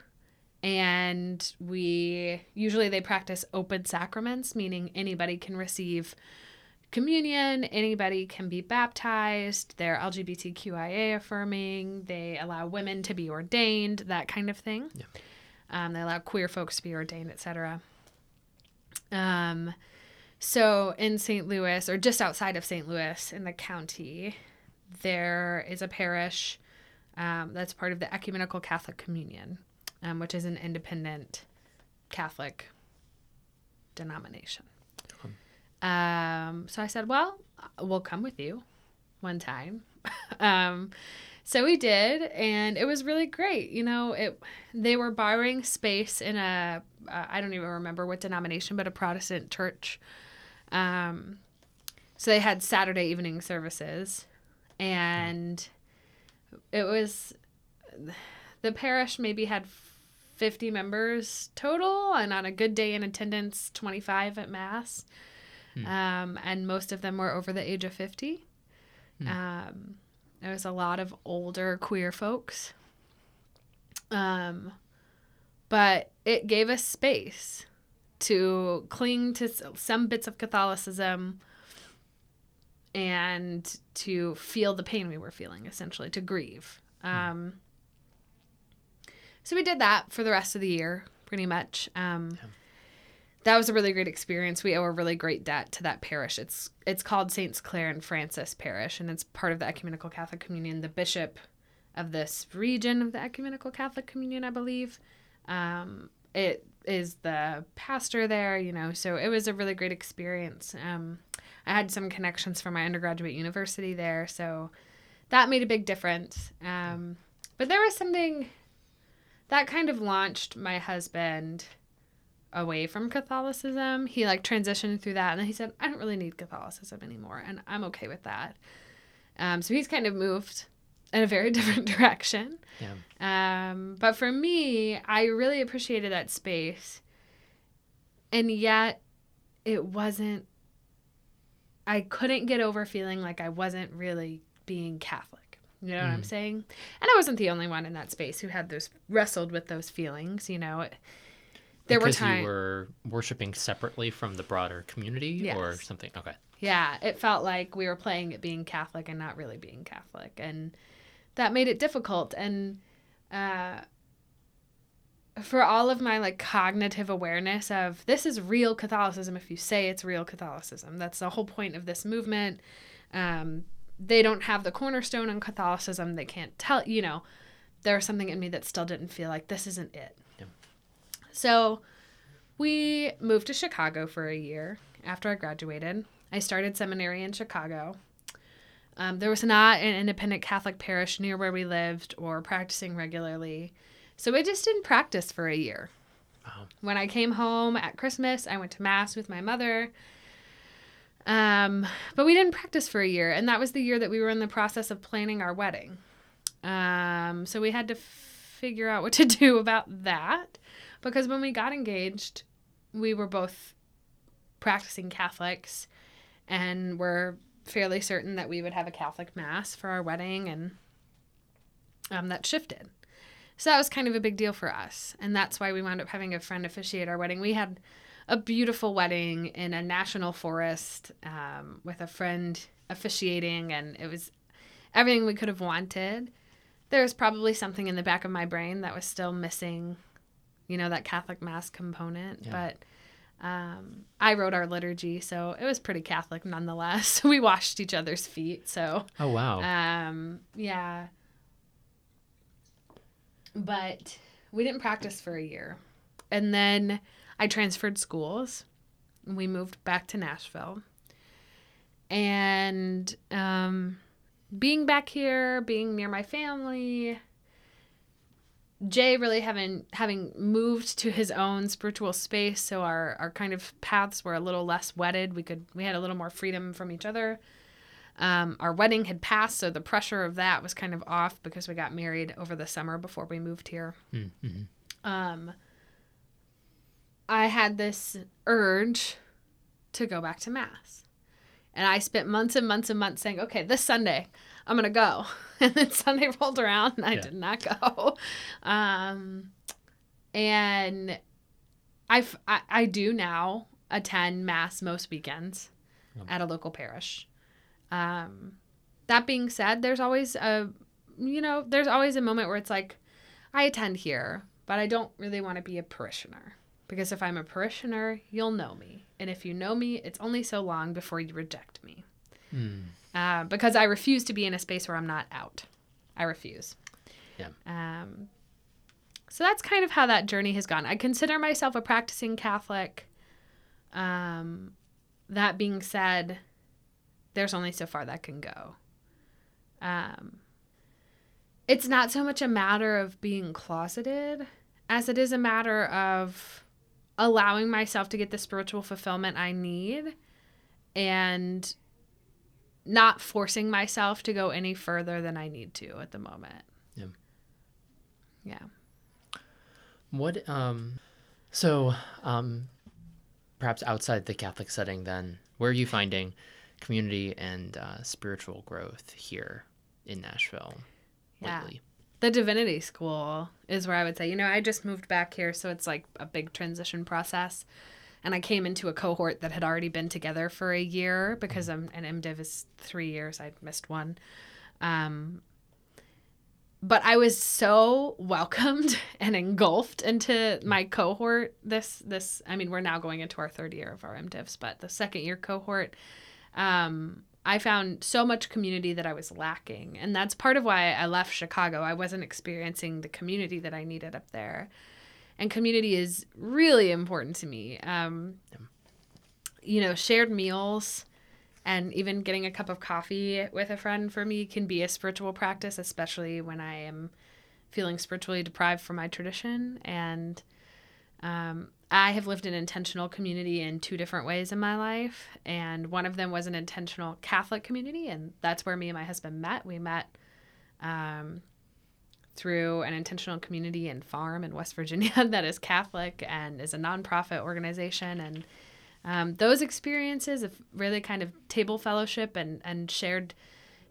And we usually they practice open sacraments, meaning anybody can receive communion, anybody can be baptized, they're LGBTQIA affirming, they allow women to be ordained, that kind of thing. Yeah. Um, they allow queer folks to be ordained, etc. Um, so in St. Louis, or just outside of St. Louis in the county, there is a parish um, that's part of the Ecumenical Catholic Communion, um, which is an independent Catholic denomination. Um, so I said, well, we'll come with you one time. [laughs] um, so we did, and it was really great. You know, it they were borrowing space in a uh, I don't even remember what denomination, but a Protestant church. Um, so they had Saturday evening services, and it was the parish maybe had 50 members total, and on a good day in attendance, 25 at mass. Um, and most of them were over the age of 50. Um, there was a lot of older queer folks. Um, but it gave us space to cling to some bits of Catholicism and to feel the pain we were feeling, essentially, to grieve. Um, so we did that for the rest of the year, pretty much. Um, that was a really great experience. We owe a really great debt to that parish. It's it's called Saints Clare and Francis Parish, and it's part of the Ecumenical Catholic Communion. The bishop of this region of the Ecumenical Catholic Communion, I believe, um, it is the pastor there. You know, so it was a really great experience. Um, I had some connections from my undergraduate university there, so that made a big difference. Um, but there was something that kind of launched my husband away from Catholicism. He like transitioned through that and then he said, I don't really need Catholicism anymore and I'm okay with that. Um, so he's kind of moved in a very [laughs] different direction. Yeah. Um, but for me, I really appreciated that space. And yet it wasn't I couldn't get over feeling like I wasn't really being Catholic. You know what I'm Mm. saying? And I wasn't the only one in that space who had those wrestled with those feelings, you know. It, there because were times you were worshiping separately from the broader community or something. Okay. Yeah, it felt like we were playing at being Catholic and not really being Catholic, and that made it difficult. And uh, for all of my like cognitive awareness of this is real Catholicism, if you say it's real Catholicism, that's the whole point of this movement. Um, they don't have the cornerstone in Catholicism. They can't tell. You know, there was something in me that still didn't feel like this isn't it. So we moved to Chicago for a year after I graduated. I started seminary in Chicago. Um, there was not an independent Catholic parish near where we lived or practicing regularly. So I just didn't practice for a year. Wow. When I came home at Christmas, I went to Mass with my mother. Um, but we didn't practice for a year. And that was the year that we were in the process of planning our wedding. Um, so we had to figure out what to [laughs] do about that because when we got engaged, we were both practicing Catholics and were fairly certain that we would have a Catholic mass for our wedding, and um, that shifted. So that was kind of a big deal for us, and that's why we wound up having a friend officiate our wedding. We had a beautiful wedding in a national forest um, with a friend officiating, and it was everything we could have wanted. There was probably something in the back of my brain that was still missing, you know, that Catholic mass component, Yeah. but. Um, I wrote our liturgy, so it was pretty Catholic nonetheless. [laughs] we washed each other's feet, so Oh wow. um, yeah. But we didn't practice for a year. And then I transferred schools. We moved back to Nashville. And um, being back here, being near my family, Jay really having having moved to his own spiritual space, so our our kind of paths were a little less wedded. We could we had a little more freedom from each other. Um, our wedding had passed, so the pressure of that was kind of off because we got married over the summer before we moved here. Mm-hmm. Um, I had this urge to go back to mass, and I spent months and months and months saying, "Okay, this Sunday I'm gonna go," [laughs] and then Sunday rolled around and I Yeah. did not go. Um, and I, I I do now attend mass most weekends Yep. at a local parish. Um, that being said, there's always a, you know, there's always a moment where it's like, I attend here, but I don't really want to be a parishioner. Because if I'm a parishioner, you'll know me. And if you know me, it's only so long before you reject me. Mm. Uh, because I refuse to be in a space where I'm not out. I refuse. Yeah. Um, so that's kind of how that journey has gone. I consider myself a practicing Catholic. Um, that being said, there's only so far that can go. Um, it's not so much a matter of being closeted as it is a matter of allowing myself to get the spiritual fulfillment I need and not forcing myself to go any further than I need to at the moment. Yeah. Yeah. What um so um perhaps outside the Catholic setting then, where are you finding community and uh, spiritual growth here in Nashville Yeah. lately? The divinity school is where I would say, you know, I just moved back here, so it's like a big transition process. And I came into a cohort that had already been together for a year because I'm, an MDiv is three years. I missed one. Um, but I was so [laughs] welcomed and engulfed into my cohort. This, this, I mean, we're now going into our third year of our MDivs, but the second year cohort, um, I found so much community that I was lacking. And that's part of why I left Chicago. I wasn't experiencing the community that I needed up there. And community is really important to me. Um, you know, shared meals and even getting a cup of coffee with a friend for me can be a spiritual practice, especially when I am feeling spiritually deprived from my tradition. And um, I have lived in intentional community in two different ways in my life. And one of them was an intentional Catholic community. And that's where me and my husband met. We met um, through an intentional community and farm in West Virginia [laughs] that is Catholic and is a nonprofit organization. And um, those experiences of really kind of table fellowship and, and shared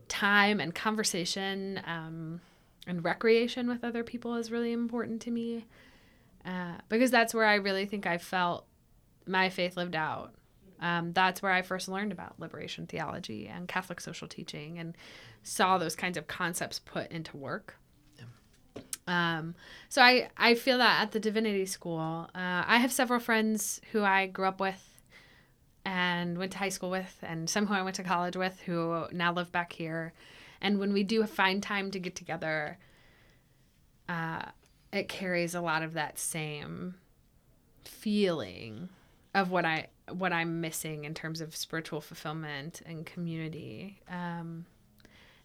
time and conversation um, and recreation with other people is really important to me uh, because that's where I really think I felt my faith lived out. Um, that's where I first learned about liberation theology and Catholic social teaching and saw those kinds of concepts put into work. Um, so I, I feel that at the divinity school, uh, I have several friends who I grew up with and went to high school with, and some who I went to college with who now live back here. And when we do find time to get together, uh, it carries a lot of that same feeling of what I what I'm missing in terms of spiritual fulfillment and community. Um,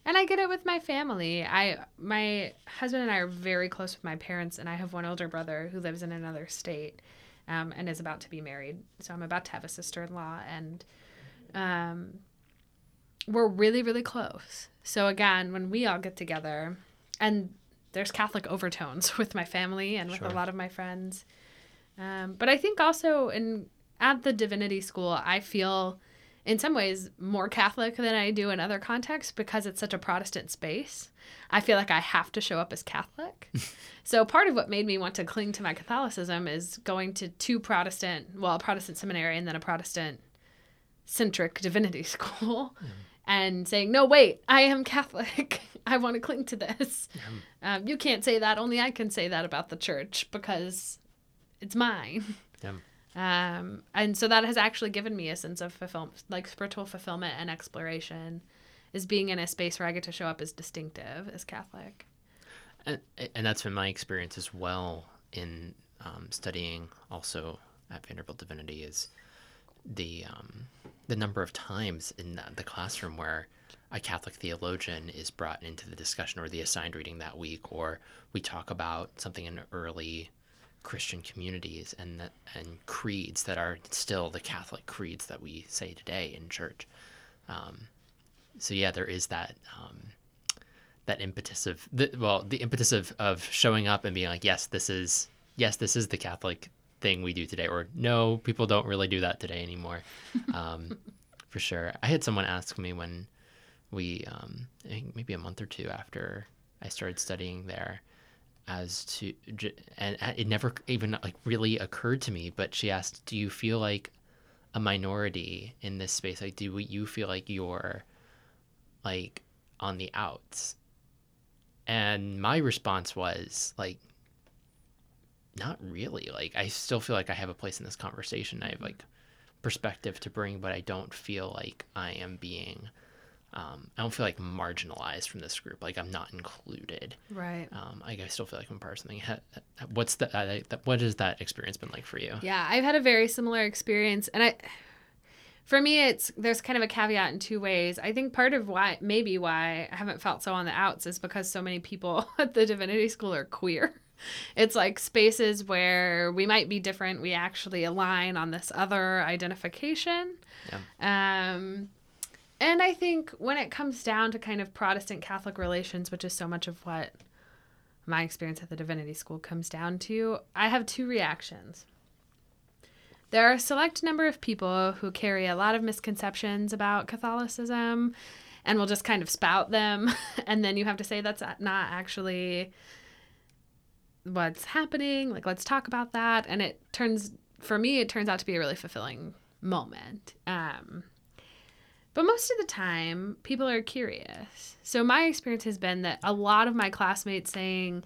and I get it with my family. I my husband and I are very close with my parents, and I have one older brother who lives in another state, um, and is about to be married. So I'm about to have a sister-in-law, and um, we're really really close. So again, when we all get together, and there's Catholic overtones [laughs] with my family and with Sure. a lot of my friends. Um, but I think also in at the divinity school, I feel in some ways more Catholic than I do in other contexts because it's such a Protestant space. I feel like I have to show up as Catholic. [laughs] so part of what made me want to cling to my Catholicism is going to two Protestant, well, a Protestant seminary and then a Protestant centric divinity [laughs] school and saying, no, wait, I am Catholic. [laughs] I want to cling to this. Um, you can't say that. Only I can say that about the church because it's mine. Um, and so that has actually given me a sense of fulfillment, like spiritual fulfillment and exploration, is being in a space where I get to show up as distinctive as Catholic. and, and that's been my experience as well in um, studying also at Vanderbilt Divinity is the um, the number of times in the, the classroom where a Catholic theologian is brought into the discussion or the assigned reading that week, or we talk about something in early Christian communities and that, and creeds that are still the Catholic creeds that we say today in church. Um, so yeah, there is that um, that impetus of the, well, the impetus of of showing up and being like, yes, this is yes, this is the Catholic thing we do today, or no, people don't really do that today anymore. [laughs] Um, for sure, I had someone ask me when we um, I think maybe a month or two after I started studying there as to and it never even like really occurred to me but she asked do you feel like a minority in this space? Like do you feel like you're like on the outs? And my response was like not really. Like i still feel like i have a place in this conversation. I have like perspective to bring but i don't feel like i am being um, I don't feel like marginalized from this group. Like I'm not included. Right. Um, I still feel like I'm part of something. What's the uh, what has that experience been like for you? Yeah, I've had a very similar experience, and I, for me, it's there's kind of a caveat in two ways. I think part of why maybe why I haven't felt so on the outs is because so many people [laughs] at the divinity school are queer. It's like spaces where we might be different. We actually align on this other identification. Yeah. Um, and I think when it comes down to kind of Protestant Catholic relations, which is so much of what my experience at the Divinity School comes down to, I have two reactions. There are a select number of people who carry a lot of misconceptions about Catholicism and will just kind of spout them. [laughs] and then you have to say that's not actually what's happening. Like, let's talk about that. And it turns, for me, it turns out to be a really fulfilling moment. Um, but most of the time, people are curious. So my experience has been that a lot of my classmates saying,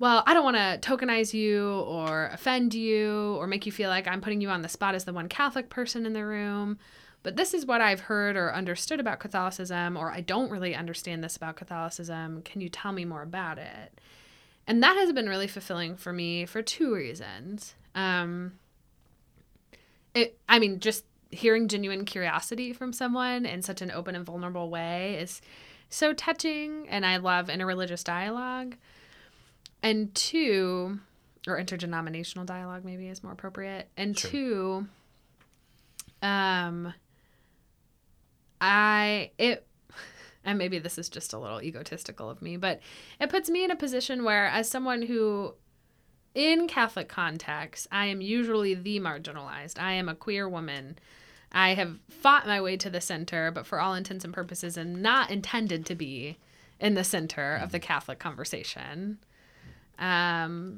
well, I don't want to tokenize you or offend you or make you feel like I'm putting you on the spot as the one Catholic person in the room. But this is what I've heard or understood about Catholicism, or I don't really understand this about Catholicism. Can you tell me more about it? And that has been really fulfilling for me for two reasons. Um, it, I mean, just hearing genuine curiosity from someone in such an open and vulnerable way is so touching and I love interreligious dialogue. And two, or interdenominational dialogue maybe is more appropriate. And sure. two, um I it [laughs] and maybe this is just a little egotistical of me, but it puts me in a position where as someone who in Catholic context, I am usually the marginalized. I am a queer woman. I have fought my way to the center, but for all intents and purposes, am not intended to be in the center of the Catholic conversation. Um,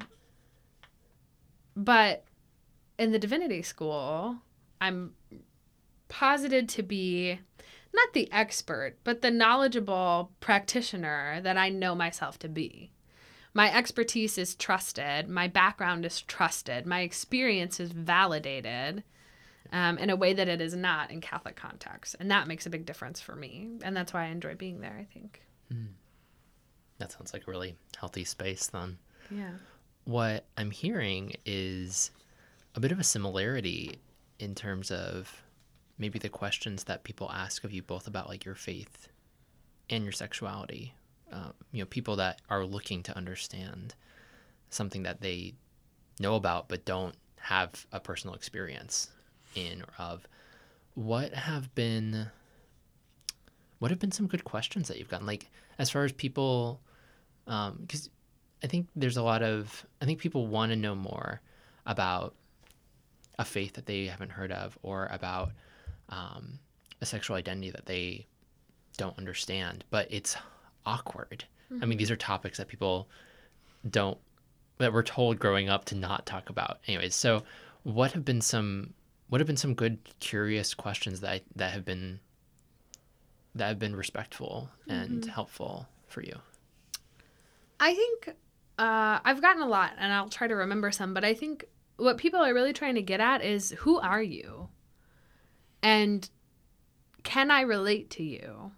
but in the divinity school, I'm posited to be not the expert, but the knowledgeable practitioner that I know myself to be. My expertise is trusted, my background is trusted, my experience is validated um, in a way that it is not in Catholic context. And that makes a big difference for me. And that's why I enjoy being there, I think. Mm. That sounds like a really healthy space then. Yeah. What I'm hearing is a bit of a similarity in terms of maybe the questions that people ask of you both about like your faith and your sexuality. Uh, you know, people that are looking to understand something that they know about but don't have a personal experience in or of. What have been what have been some good questions that you've gotten? Like as far as people, um because um, I think there's a lot of I think people want to know more about a faith that they haven't heard of or about um, a sexual identity that they don't understand, but it's awkward. Mm-hmm. I mean, these are topics that people don't that we're told growing up to not talk about. Anyways, so what have been some what have been some good curious questions that I, that have been that have been respectful and mm-hmm. helpful for you i think uh, i've gotten a lot and i'll try to remember some but i think what people are really trying to get at is who are you and can i relate to you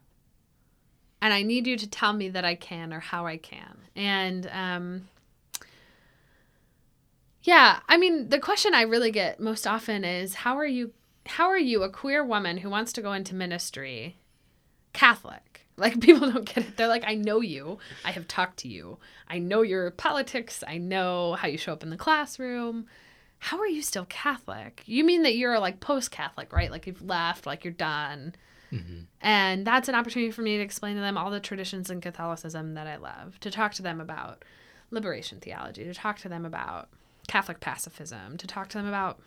and I need you to tell me that I can or how I can. And um, yeah, I mean, the question I really get most often is how are you how are you a queer woman who wants to go into ministry Catholic? Like [laughs] people don't get it. They're like, I know you. I have talked to you. I know your politics. I know how you show up in the classroom. How are you still Catholic? You mean that you're like post Catholic, right? Like you've left, like you're done. Mm-hmm. And that's an opportunity for me to explain to them all the traditions in Catholicism that I love, to talk to them about liberation theology, to talk to them about Catholic pacifism, to talk to them about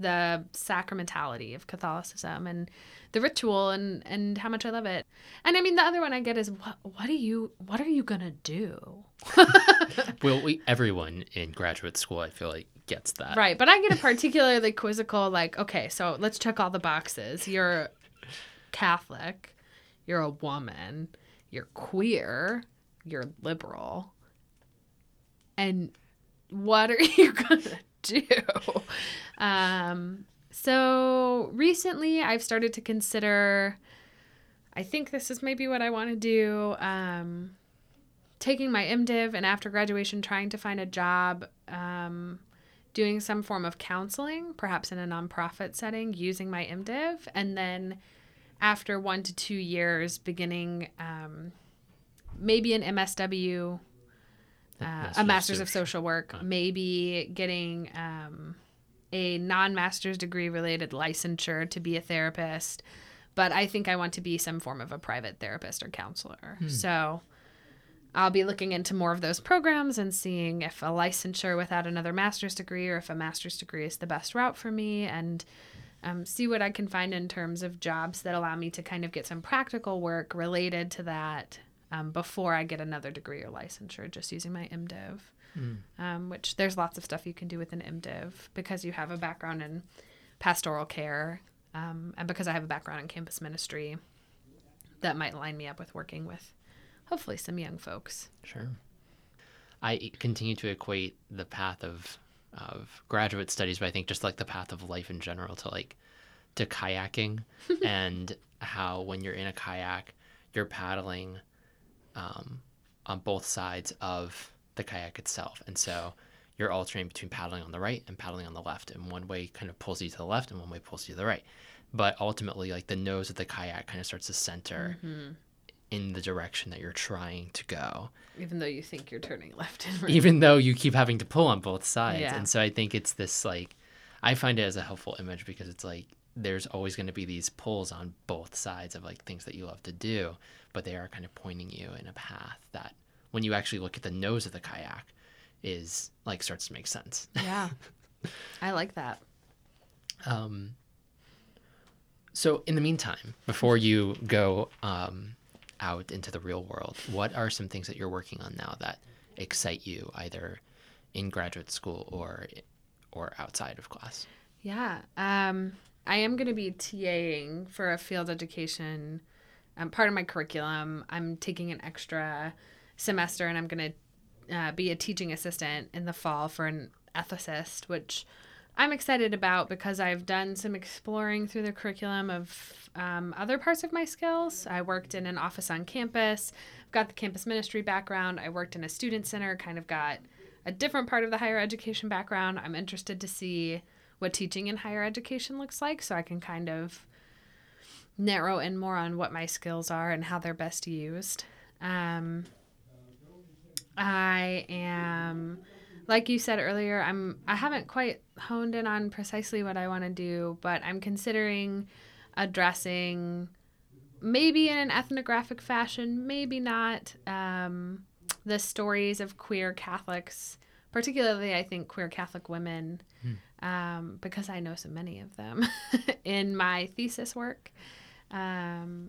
the sacramentality of Catholicism and the ritual and and how much I love it. And I mean the other one I get is what what are you what are you gonna do? [laughs] [laughs] well, we everyone in graduate school I feel like gets that. Right, but I get a [laughs] particularly quizzical like okay, so let's check all the boxes. You're Catholic, you're a woman, you're queer, you're liberal. And what are [laughs] you going to do? Um, so recently I've started to consider, I think this is maybe what I want to do. Um, taking my MDiv and after graduation, trying to find a job um, doing some form of counseling, perhaps in a nonprofit setting, using my MDiv. And then after one to two years, beginning um, maybe an MSW uh, a master's of social work, maybe getting um, a non master's degree related licensure to be a therapist. But I think I want to be some form of a private therapist or counselor. Hmm. So I'll be looking into more of those programs and seeing if a licensure without another master's degree or if a master's degree is the best route for me and um, see what I can find in terms of jobs that allow me to kind of get some practical work related to that um, before I get another degree or licensure, just using my MDiv. Mm. Um, which there's lots of stuff you can do with an MDiv because you have a background in pastoral care, um, and because I have a background in campus ministry, that might line me up with working with hopefully some young folks. Sure. I continue to equate the path of of graduate studies, but I think just like the path of life in general to like to kayaking [laughs] and how when you're in a kayak, you're paddling um, on both sides of the kayak itself. And so you're alternating between paddling on the right and paddling on the left. And one way kind of pulls you to the left and one way pulls you to the right. But ultimately, like the nose of the kayak kind of starts to center mm-hmm. in the direction that you're trying to go. Even though you think you're turning left and right. Even though you keep having to pull on both sides. Yeah. And so I think it's this like, I find it as a helpful image because it's like there's always going to be these pulls on both sides of like things that you love to do but they are kind of pointing you in a path that when you actually look at the nose of the kayak is like starts to make sense. [laughs] Yeah. I like that. Um so in the meantime, before you go um, out into the real world, what are some things that you're working on now that excite you either in graduate school or or outside of class? Yeah. Um, I am going to be TAing for a field education um, part of my curriculum. I'm taking an extra semester and I'm going to uh, be a teaching assistant in the fall for an ethicist, which I'm excited about because I've done some exploring through the curriculum of um, other parts of my skills. I worked in an office on campus, I've got the campus ministry background. I worked in a student center, kind of got a different part of the higher education background. I'm interested to see what teaching in higher education looks like so I can kind of narrow in more on what my skills are and how they're best used. Um, I am, like you said earlier, I'm I haven't quite honed in on precisely what I want to do, but I'm considering addressing maybe in an ethnographic fashion, maybe not, um, the stories of queer Catholics, particularly I think queer Catholic women. Um, because I know so many of them [laughs] in my thesis work. Um,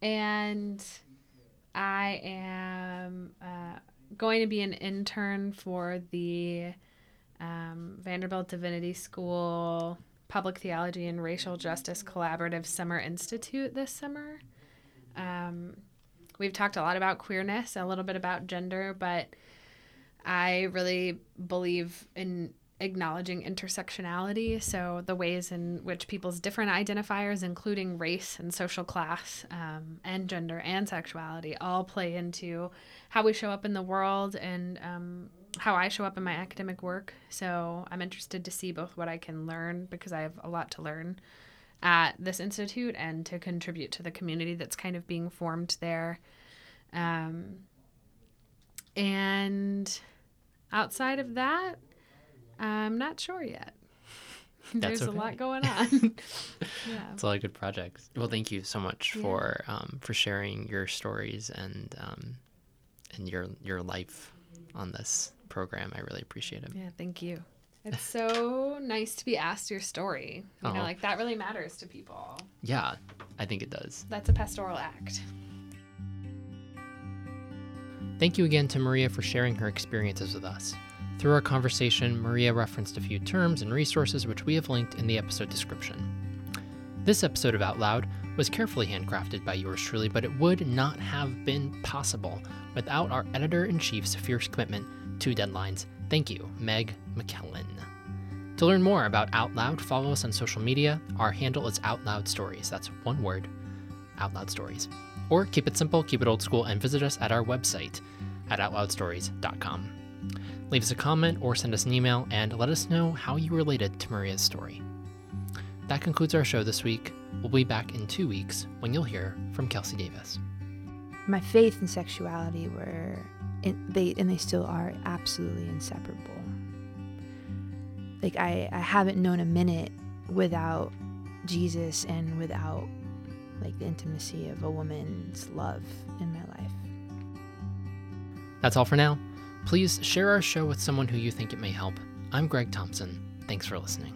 and I am uh, going to be an intern for the um, Vanderbilt Divinity School Public Theology and Racial Justice Collaborative Summer Institute this summer. Um, we've talked a lot about queerness, a little bit about gender, but I really believe in acknowledging intersectionality. So, the ways in which people's different identifiers, including race and social class, um, and gender and sexuality, all play into how we show up in the world and um, how I show up in my academic work. So, I'm interested to see both what I can learn because I have a lot to learn at this institute and to contribute to the community that's kind of being formed there. Um, and outside of that, I'm not sure yet. [laughs] There's okay. a lot going [laughs] on. yeah. It's a lot of good projects. Well, thank you so much yeah. for um, for sharing your stories and um, and your your life on this program. I really appreciate it. Yeah, thank you. It's so [laughs] nice to be asked your story. You know, like that really matters to people. Yeah, I think it does. That's a pastoral act. Thank you again to Maria for sharing her experiences with us. Through our conversation, Maria referenced a few terms and resources which we have linked in the episode description. This episode of Out Loud was carefully handcrafted by yours truly, but it would not have been possible without our editor in chief's fierce commitment to deadlines. Thank you, Meg McKellen. To learn more about Out Loud, follow us on social media. Our handle is Out Loud Stories. That's one word, Out Loud Stories. Or keep it simple, keep it old school, and visit us at our website at OutLoudStories.com. Leave us a comment or send us an email and let us know how you related to Maria's story. That concludes our show this week. We'll be back in two weeks when you'll hear from Kelsey Davis. My faith and sexuality were, and they and they still are absolutely inseparable. Like I, I haven't known a minute without Jesus and without like the intimacy of a woman's love in my life. That's all for now. Please share our show with someone who you think it may help. I'm Greg Thompson. Thanks for listening.